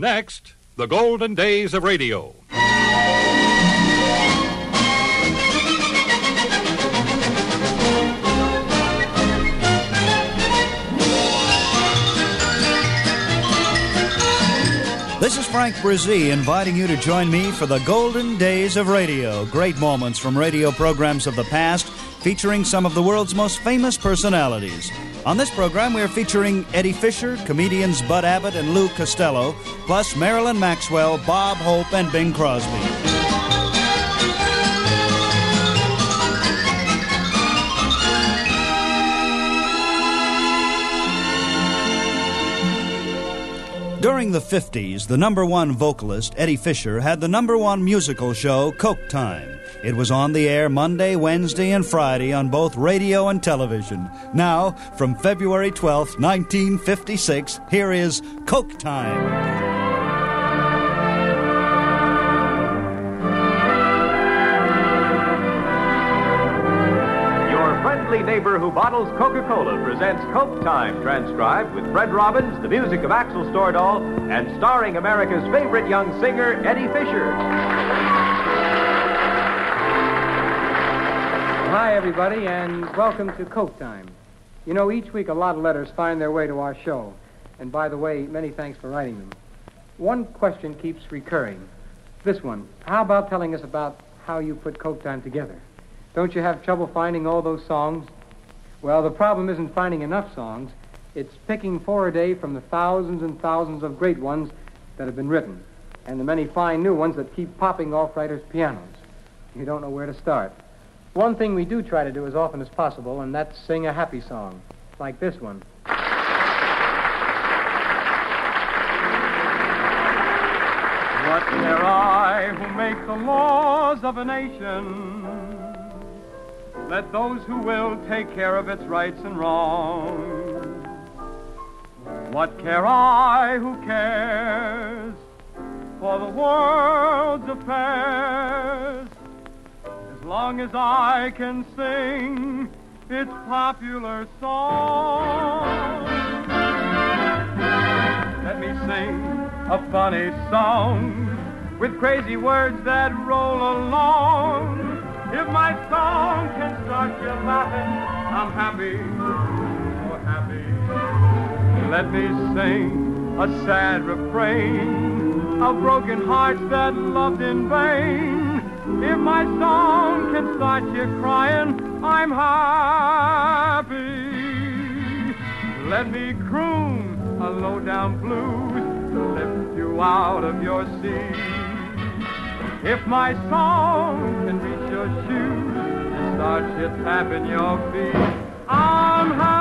Next, the golden days of radio. This is Frank Bresee inviting you to join me for the golden days of radio. Great moments from radio programs of the past featuring some of the world's most famous personalities. On this program, we are featuring Eddie Fisher, comedians Bud Abbott and Lou Costello, plus Marilyn Maxwell, Bob Hope, and Bing Crosby. During the 50s, the number one vocalist, Eddie Fisher, had the number one musical show, Coke Time. It was on the air Monday, Wednesday, and Friday on both radio and television. Now, from February 12, 1956, here is Coke Time. Neighbor who bottles Coca-Cola presents Coke Time, transcribed with Fred Robbins, the music of Axel Stordahl, and starring America's favorite young singer, Eddie Fisher. Hi, everybody, and welcome to Coke Time. You know, each week a lot of letters find their way to our show. And by the way, many thanks for writing them. One question keeps recurring. This one. How about telling us about how you put Coke Time together? Don't you have trouble finding all those songs? Well, the problem isn't finding enough songs. It's picking four a day from the thousands and thousands of great ones that have been written, and the many fine new ones that keep popping off writers' pianos. You don't know where to start. One thing we do try to do as often as possible, and that's sing a happy song, like this one. What care I who make the laws of a nation? Let those who will take care of its rights and wrongs. What care I who cares for the world's affairs? As long as I can sing its popular song. Let me sing a funny song with crazy words that roll along. If my song can start you laughing, I'm happy, so happy. Let me sing a sad refrain of broken hearts that loved in vain. If my song can start you crying, I'm happy. Let me croon a low down blues to lift you out of your seat. If my song can reach your shoes start you tapping your feet, I'm happy.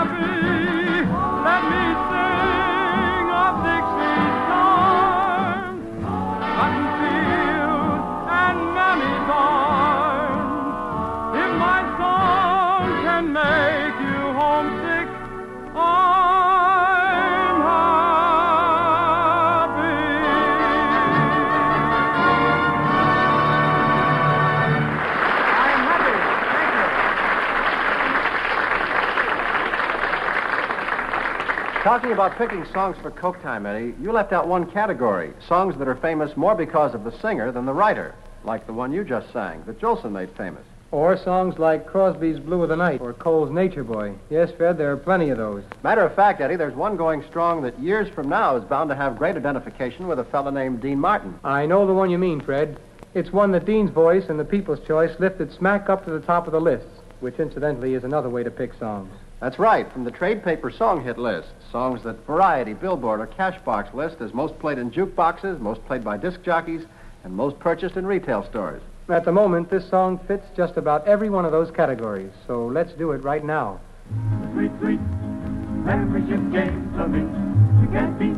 Talking about picking songs for Coke Time, Eddie, you left out one category songs that are famous more because of the singer than the writer, like the one you just sang, that Jolson made famous. Or songs like Crosby's Blue of the Night or Cole's Nature Boy. Yes, Fred, there are plenty of those. Matter of fact, Eddie, there's one going strong that years from now is bound to have great identification with a fellow named Dean Martin. I know the one you mean, Fred. It's one that Dean's Voice and the People's Choice lifted smack up to the top of the list, which incidentally is another way to pick songs. That's right, from the trade paper song hit list. Songs that Variety, Billboard, or Cashbox list as most played in jukeboxes, most played by disc jockeys, and most purchased in retail stores. At the moment, this song fits just about every one of those categories, so let's do it right now. Sweet, sweet membership game for me. You can't beat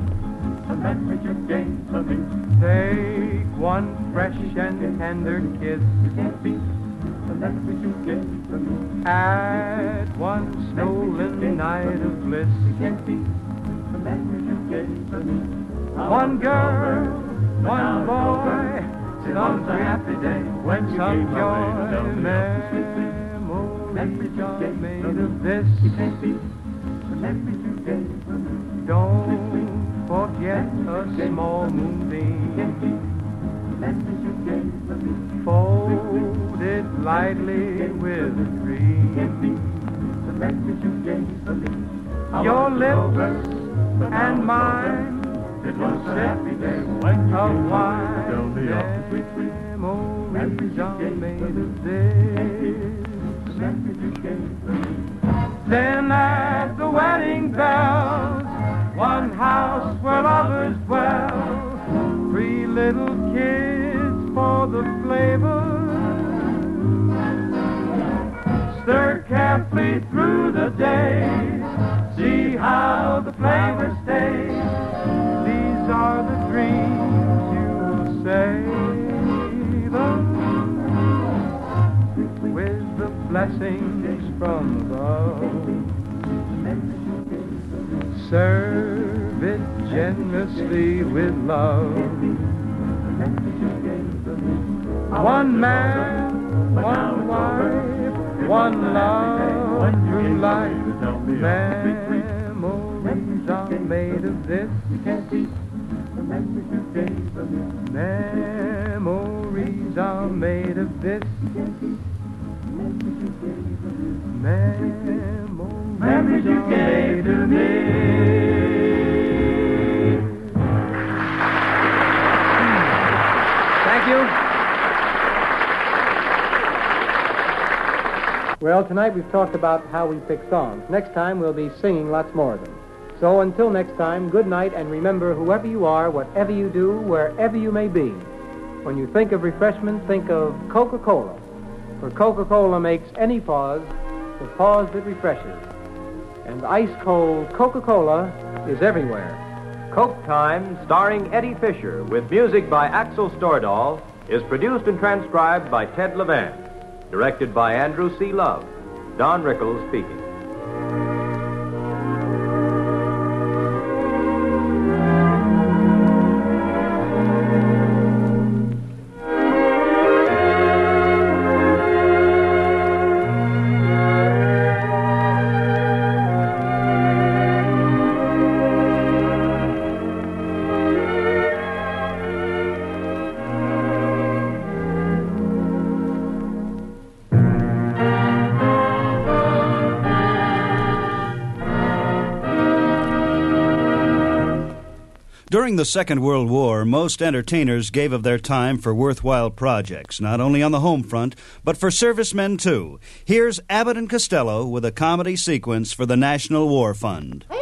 a membership game for me. Take one fresh and tender kiss. You can't beat At one stolen night of bliss. You can't beat a membership game for me. One girl, one boy. A happy day when some joy memories are made of this. You can't beat a membership game for me. Don't forget a small moonbeam. Fold it lightly with a dream. Your lips and mine it was happy day when of wine. Memories are made of this. Then at the wedding bells, one house where lovers dwell, the flavor. Stir carefully through the day, see how the flavor stays. These are the dreams you savor with the blessings from above. Serve it generously with love. One man, one wife, one love through life. Memories are made of this. Memories are made of this. Memories you gave to Well, tonight we've talked about how we pick songs. Next time we'll be singing lots more of them. So until next time, good night, and remember, whoever you are, whatever you do, wherever you may be, when you think of refreshment, think of Coca-Cola. For Coca-Cola makes any pause the pause that refreshes. And ice-cold Coca-Cola is everywhere. Coke Time, starring Eddie Fisher, with music by Axel Stordahl, is produced and transcribed by Ted Levant. Directed by Andrew C. Love. Don Rickles speaking. The Second World War, most entertainers gave of their time for worthwhile projects, not only on the home front, but for servicemen too. Here's Abbott and Costello with a comedy sequence for the National War Fund. Abbott,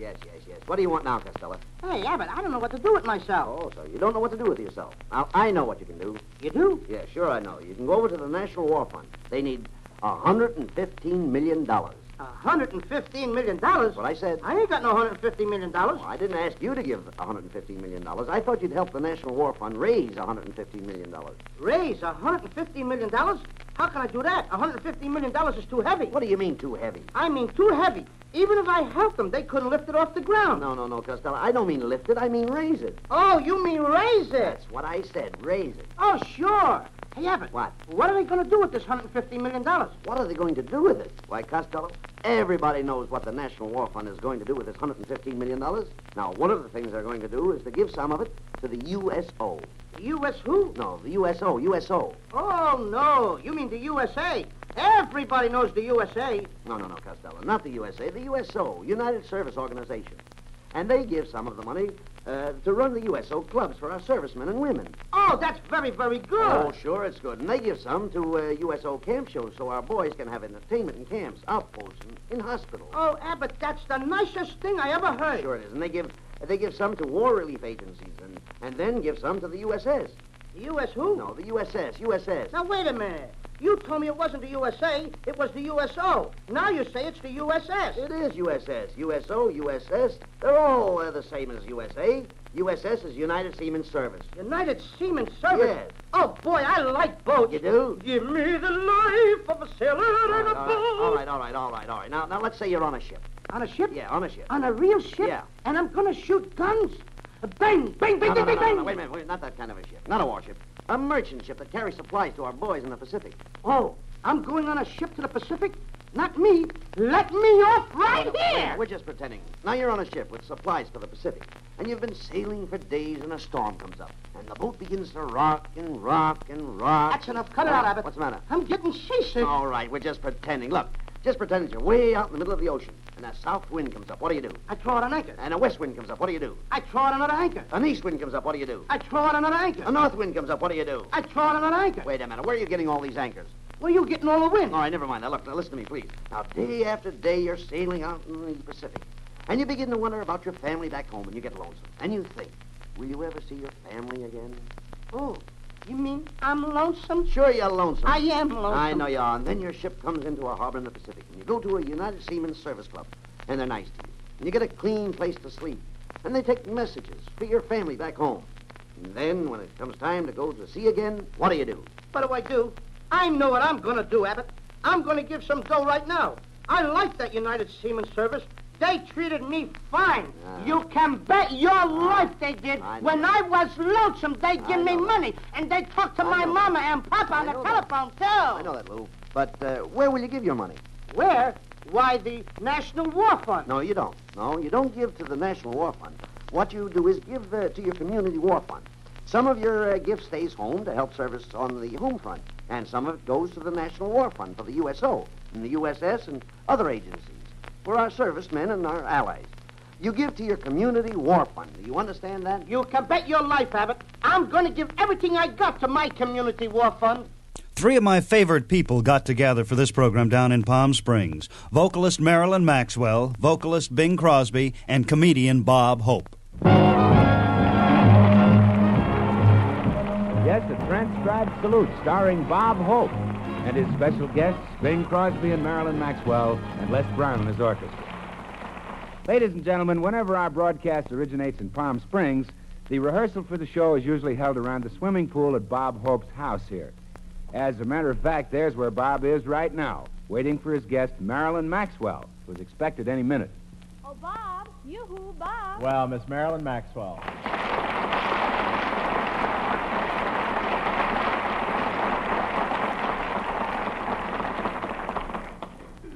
Yes, yes, yes. What do you want now, Costello? Hey, Abbott, I don't know what to do with myself. Oh, so you don't know what to do with yourself. Now, I know what you can do. You do? Yeah, sure I know. You can go over to the National War Fund. They need $115 million. That's $115 million? That's what I said. I ain't got no $150 million. Well, I didn't ask you to give $115 million. I thought you'd help the National War Fund raise $115 million. Raise $150 million? How can I do that? $150 million is too heavy. What do you mean, too heavy? I mean too heavy. Even if I helped them, they couldn't lift it off the ground. No, no, no, Costello. I don't mean lift it. I mean raise it. Oh, you mean raise it? That's what I said. Raise it. Oh, sure. Hey, Abbott. What? What are they going to do with this $150 million? What are they going to do with it? Why, Costello, everybody knows what the National War Fund is going to do with this $115 million. Now, one of the things they're going to do is to give some of it to the USO. U.S. who? No, the USO, USO. Oh, no. You mean the USA. Everybody knows the USA. No, no, no, Costello, not the USA, the USO, United Service Organization. And they give some of the money uh, to run the USO clubs for our servicemen and women. Oh, that's very, very good. Oh, sure, it's good. And they give some to uh, USO camp shows so our boys can have entertainment in camps, outposts, and in hospitals. Oh, Abbott, that's the nicest thing I ever heard. Sure it is. And they give they give some to war relief agencies and, and then give some to the USS. The U.S. who? No, the USS, USS. Now, wait a minute. You told me it wasn't the USA, it was the USO. Now you say it's the USS. It is USS. USO, USS. They're all uh, the same as USA. USS is United Seamen Service. United Seamen Service? Yes. Oh, boy, I like boats. You do? Give me the life of a sailor in a all boat. all right, all right, all right, all right. Now, now let's say you're on a ship. On a ship? Yeah, on a ship. On a real ship? Yeah. And I'm going to shoot guns? Bang, bang, bang, No, bang, no, bang, no, bang. no, wait a minute, wait, not that kind of a ship. Not a warship. A merchant ship that carries supplies to our boys in the Pacific. Oh, I'm going on a ship to the Pacific? Not me. Let me off right here. We're just pretending. Now you're on a ship with supplies for the Pacific, and you've been sailing for days, and a storm comes up, and the boat begins to rock and rock and rock. That's enough. Cut it out, Abbott. What's the matter? I'm getting seasick. All right, we're just pretending. Look, just pretend that you're way out in the middle of the ocean, and a south wind comes up. What do you do? I throw out an anchor. And a west wind comes up. What do you do? I throw out another anchor. An east wind comes up. What do you do? I throw out another anchor. A north wind comes up. What do you do? I throw out another anchor. Wait a minute. Where are you getting all these anchors? Where are you getting all the wind? All right, never mind. Now, look, now listen to me, please. Now, day after day, you're sailing out in the Pacific, and you begin to wonder about your family back home, and you get lonesome. And you think, will you ever see your family again? Oh, you mean I'm lonesome? Sure, you're lonesome. I am lonesome. I know you are. And then your ship comes into a harbor in the Pacific, and you go to a United Seamen's Service Club, and they're nice to you. And you get a clean place to sleep, and they take messages for your family back home. And then, when it comes time to go to sea again, what do you do? What do I do? I know what I'm going to do, Abbott. I'm going to give some dough right now. I like that United Seaman Service. They treated me fine. You can bet your life they did. I When. I was lonesome, they give me money, and they talk to I my mama and papa I on the know that. telephone, too. I know that, Lou. But uh, where will you give your money? Where? Why, the National War Fund. No, you don't. No, you don't give to the National War Fund. What you do is give uh, to your community war fund. Some of your uh, gift stays home to help service on the home front, and some of it goes to the National War Fund for the USO and the USS and other agencies for our servicemen and our allies. You give to your community war fund. Do you understand that? You can bet your life, Abbott. I'm going to give everything I got to my community war fund. Three of my favorite people got together for this program down in Palm Springs vocalist Marilyn Maxwell, vocalist Bing Crosby, and comedian Bob Hope. Transcribed salute starring Bob Hope and his special guests, Bing Crosby and Marilyn Maxwell, and Les Brown and his orchestra. Ladies and gentlemen, whenever our broadcast originates in Palm Springs, the rehearsal for the show is usually held around the swimming pool at Bob Hope's house here. As a matter of fact, there's where Bob is right now, waiting for his guest, Marilyn Maxwell, who is expected any minute. Oh, Bob. Yoo-hoo, Bob. Well, Miss Marilyn Maxwell.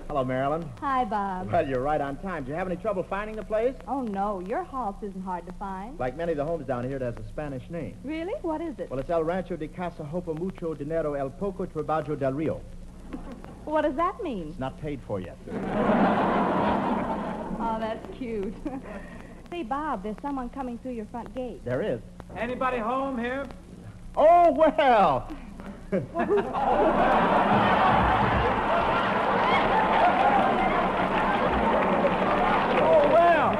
Hello, Marilyn. Hi, Bob. Well, you're right on time. Did you have any trouble finding the place? Oh, no. Your house isn't hard to find. Like many of the homes down here, it has a Spanish name. Really? What is it? Well, it's El Rancho de Casa Hopa Mucho Dinero El Poco Trabajo del Rio. What does that mean? It's not paid for yet. Oh, that's cute. Say, Bob, there's someone coming through your front gate. There is. Anybody home here? Oh, well. oh, well.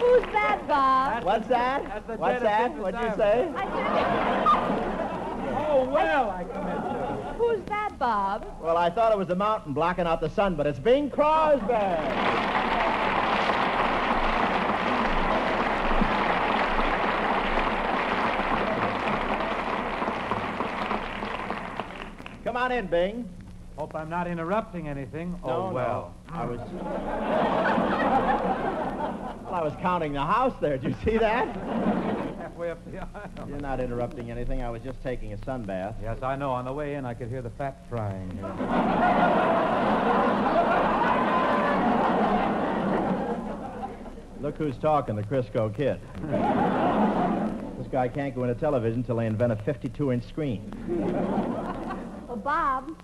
Who's that, Bob? What's that? The What's that? What'd you say? I Oh, well, I commit to. said, who's that, Bob? Well, I thought it was the mountain blocking out the sun, but it's Bing Crosby. Come on in, Bing. Hope I'm not interrupting anything. Oh, no, oh, no. well. I was. well, I was counting the house there. Did you see that? Halfway up the aisle. You're not interrupting anything. I was just taking a sunbath. Yes, I know. On the way in, I could hear the fat frying. Look who's talking, the Crisco Kid. this guy can't go into television until they invent a 52-inch screen. Well, Bob.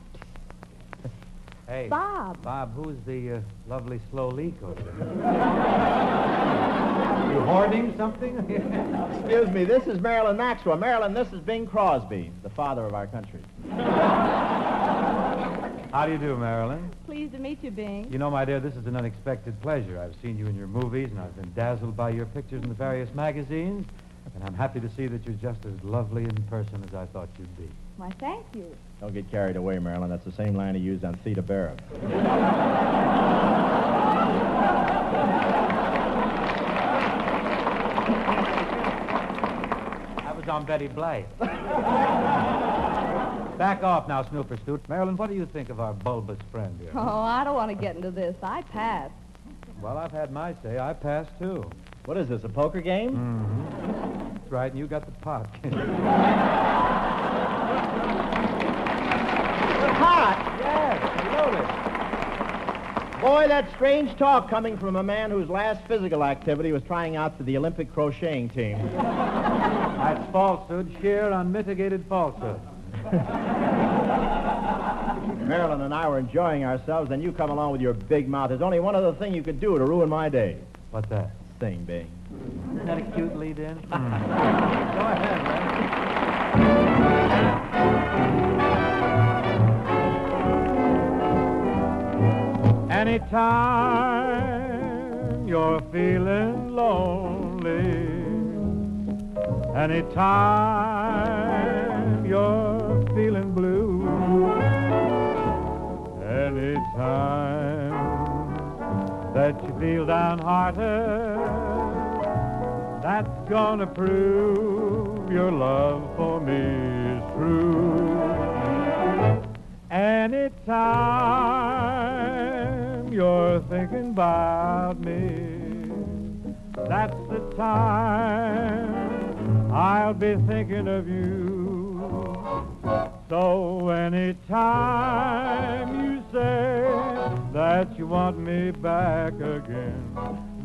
Hey, Bob. Bob, who's the uh, lovely slow leak over there? you hoarding something? Excuse me, this is Marilyn Maxwell. Marilyn, this is Bing Crosby, the father of our country. How do you do, Marilyn? Pleased to meet you, Bing. You know, my dear, this is an unexpected pleasure. I've seen you in your movies, and I've been dazzled by your pictures in the various magazines, and I'm happy to see that you're just as lovely in person as I thought you'd be. Why, thank you. Don't get carried away, Marilyn. That's the same line he used on Theda Bara. That was on Betty Blythe. Back off now, Snooper Stoot. Marilyn, what do you think of our bulbous friend here? Oh, I don't want to get into this. I pass. Well, I've had my say. I passed, too. What is this, a poker game? Mm-hmm. That's right, and you got the pot. Boy, that's strange talk coming from a man whose last physical activity was trying out for the Olympic crocheting team. That's falsehood, sheer unmitigated falsehood. Marilyn and I were enjoying ourselves, and you come along with your big mouth. There's only one other thing you could do to ruin my day. What's that? Sing, Bing. Isn't that a cute lead in? Go ahead, man. Anytime you're feeling lonely, anytime you're feeling blue, anytime that you feel downhearted, that's gonna prove your love for me is true. Anytime you're thinking about me, that's the time I'll be thinking of you. So anytime you say that you want me back again,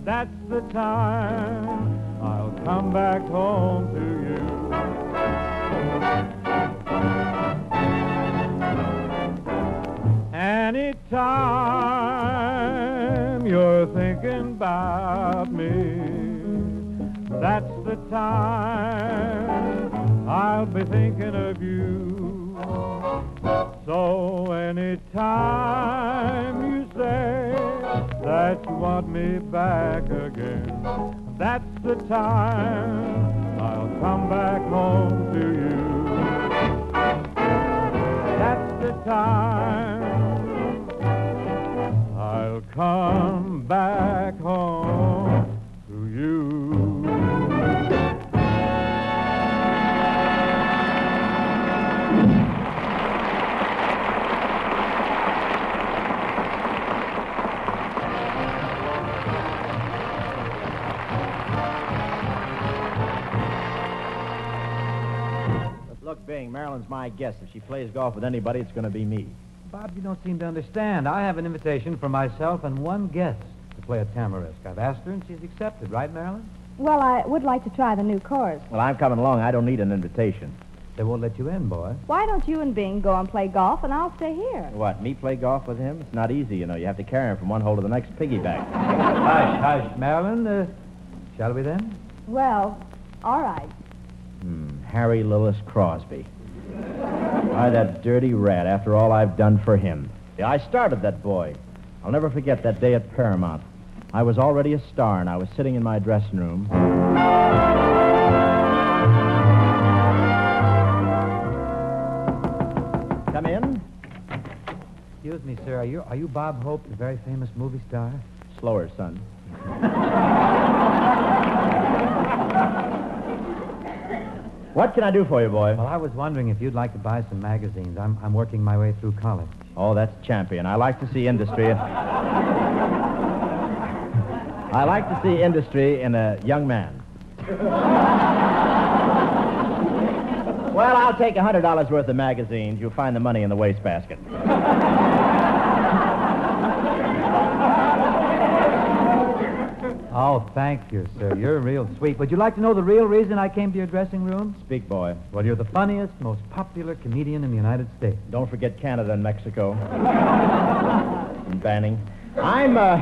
that's the time I'll come back home to you. Anytime you're thinking about me, that's the time I'll be thinking of you. So anytime you say that you want me back again, that's the time I'll come back home to you. That's the time come back home to you. Look, Bing, Marilyn's my guest. If she plays golf with anybody, it's going to be me. Bob, you don't seem to understand. I have an invitation for myself and one guest to play at Tamarisk. I've asked her, and she's accepted, right, Marilyn? Well, I would like to try the new course. Well, I'm coming along. I don't need an invitation. They won't let you in, boy. Why don't you and Bing go and play golf, and I'll stay here? What, me play golf with him? It's not easy, you know. You have to carry him from one hole to the next piggyback. Hush, hush, Marilyn. Uh, shall we then? Well, all right. Hmm, Harry Lillis Crosby. Why, that dirty rat, after all I've done for him. Yeah, I started that boy. I'll never forget that day at Paramount. I was already a star, and I was sitting in my dressing room. Come in. Excuse me, sir. Are you are you Bob Hope, the very famous movie star? Slower, son. What can I do for you, boy? Well, I was wondering if you'd like to buy some magazines. I'm I'm working my way through college. Oh, that's champion. I like to see industry. I like to see industry in a young man. well, I'll take a $100 worth of magazines. You'll find the money in the wastebasket. Oh, thank you, sir. You're real sweet. Would you like to know the real reason I came to your dressing room? Speak, boy. Well, you're the funniest, most popular comedian in the United States. Don't forget Canada and Mexico. and Banning. I'm, uh.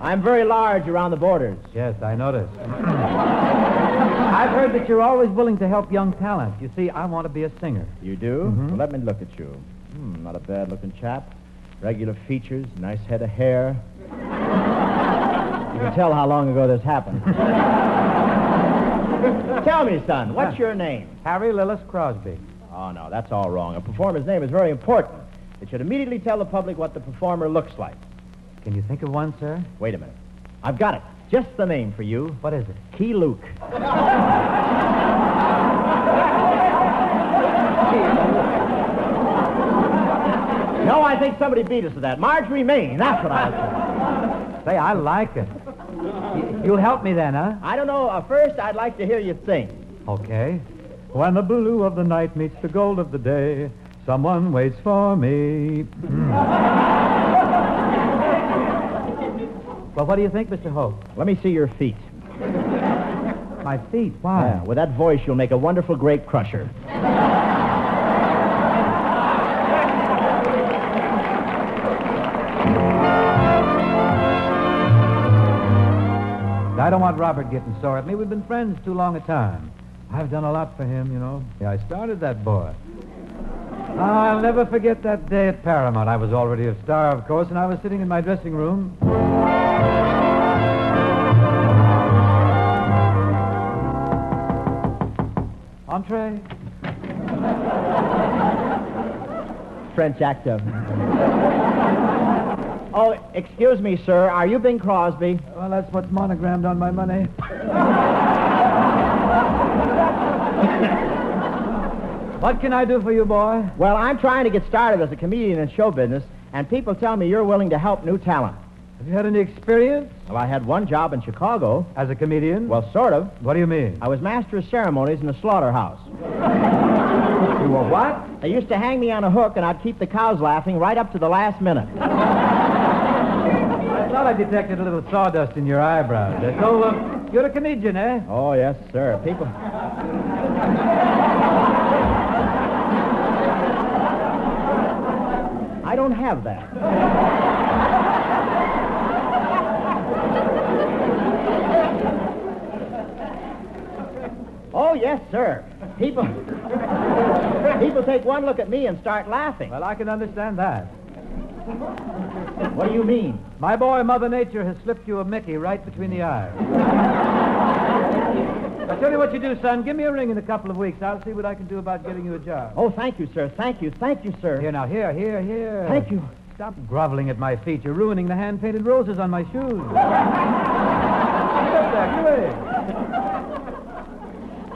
I'm very large around the borders. Yes, I noticed. I've heard that you're always willing to help young talent. You see, I want to be a singer. You do? Well, let me look at you. Hmm, not a bad looking chap. Regular features, nice head of hair. You can tell how long ago this happened. tell me, son, what's ah. your name? Harry Lillis Crosby. Oh, no, that's all wrong. A performer's name is very important. It should immediately tell the public what the performer looks like. Can you think of one, sir? Wait a minute. I've got it. Just the name for you. What is it? Keye Luke. No, I think somebody beat us to that. Marjorie Main, that's what I was Say, I like it. You'll help me then, huh? I don't know. Uh, first, I'd like to hear you sing. Okay. When the blue of the night meets the gold of the day, someone waits for me. Hmm. well, what do you think, Mr. Hope? Let me see your feet. My feet? Why? Yeah, with that voice, you'll make a wonderful grape crusher. I don't want Robert getting sore at me. We've been friends too long a time. I've done a lot for him, you know. Yeah, I started that boy. I'll never forget that day at Paramount. I was already a star, of course, and I was sitting in my dressing room. Entree. French actor. Oh, excuse me, sir. Are you Bing Crosby? Well, that's what's monogrammed on my money. what can I do for you, boy? Well, I'm trying to get started as a comedian in show business, and people tell me you're willing to help new talent. Have you had any experience? Well, I had one job in Chicago. As a comedian? Well, sort of. What do you mean? I was master of ceremonies in a slaughterhouse. You were what? They used to hang me on a hook, and I'd keep the cows laughing right up to the last minute. I thought I detected a little sawdust in your eyebrows. So, uh, you're a comedian, eh? Oh, yes, sir. People. I don't have that. Oh, yes, sir. People. People take one look at me and start laughing. Well, I can understand that. What do you mean? My boy, Mother Nature, has slipped you a Mickey right between the eyes. I'll tell you what you do, son. Give me a ring in a couple of weeks. I'll see what I can do about getting you a job. Oh, thank you, sir. Thank you. Thank you, sir. Here, now, here, here, here. Thank you. Stop groveling at my feet. You're ruining the hand-painted roses on my shoes. Get up there, get away.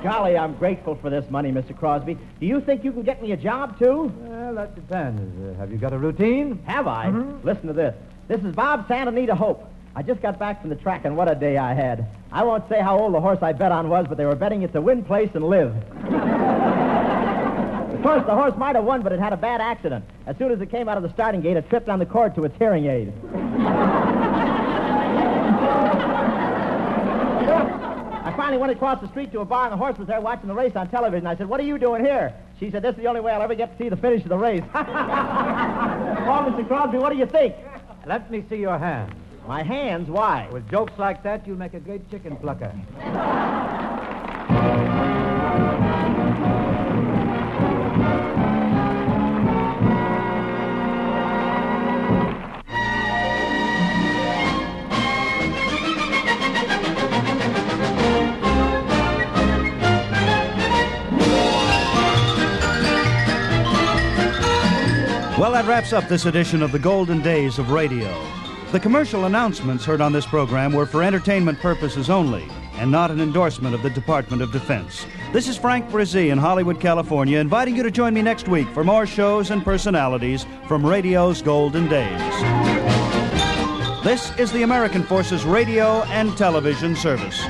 Golly, I'm grateful for this money, Mr. Crosby. Do you think you can get me a job, too? Well, that depends. Uh, have you got a routine? Have I? Mhm. Listen to this. This is Bob Santa Anita Hope. I just got back from the track, and what a day I had. I won't say how old the horse I bet on was, but they were betting it to win place and live. of course, the horse might have won, but it had a bad accident. As soon as it came out of the starting gate, it tripped on the cord to its hearing aid. Finally went across the street to a bar, and the horse was there watching the race on television. I said, What are you doing here? She said, This is the only way I'll ever get to see the finish of the race. well, Mr. Crosby, what do you think? Let me see your hands. My hands? Why? With jokes like that, you'll make a great chicken plucker. that wraps up this edition of the Golden Days of Radio. The commercial announcements heard on this program were for entertainment purposes only and not an endorsement of the Department of Defense. This is Frank Bresee in Hollywood, California, inviting you to join me next week for more shows and personalities from radio's Golden Days. This is the American Forces Radio and Television Service.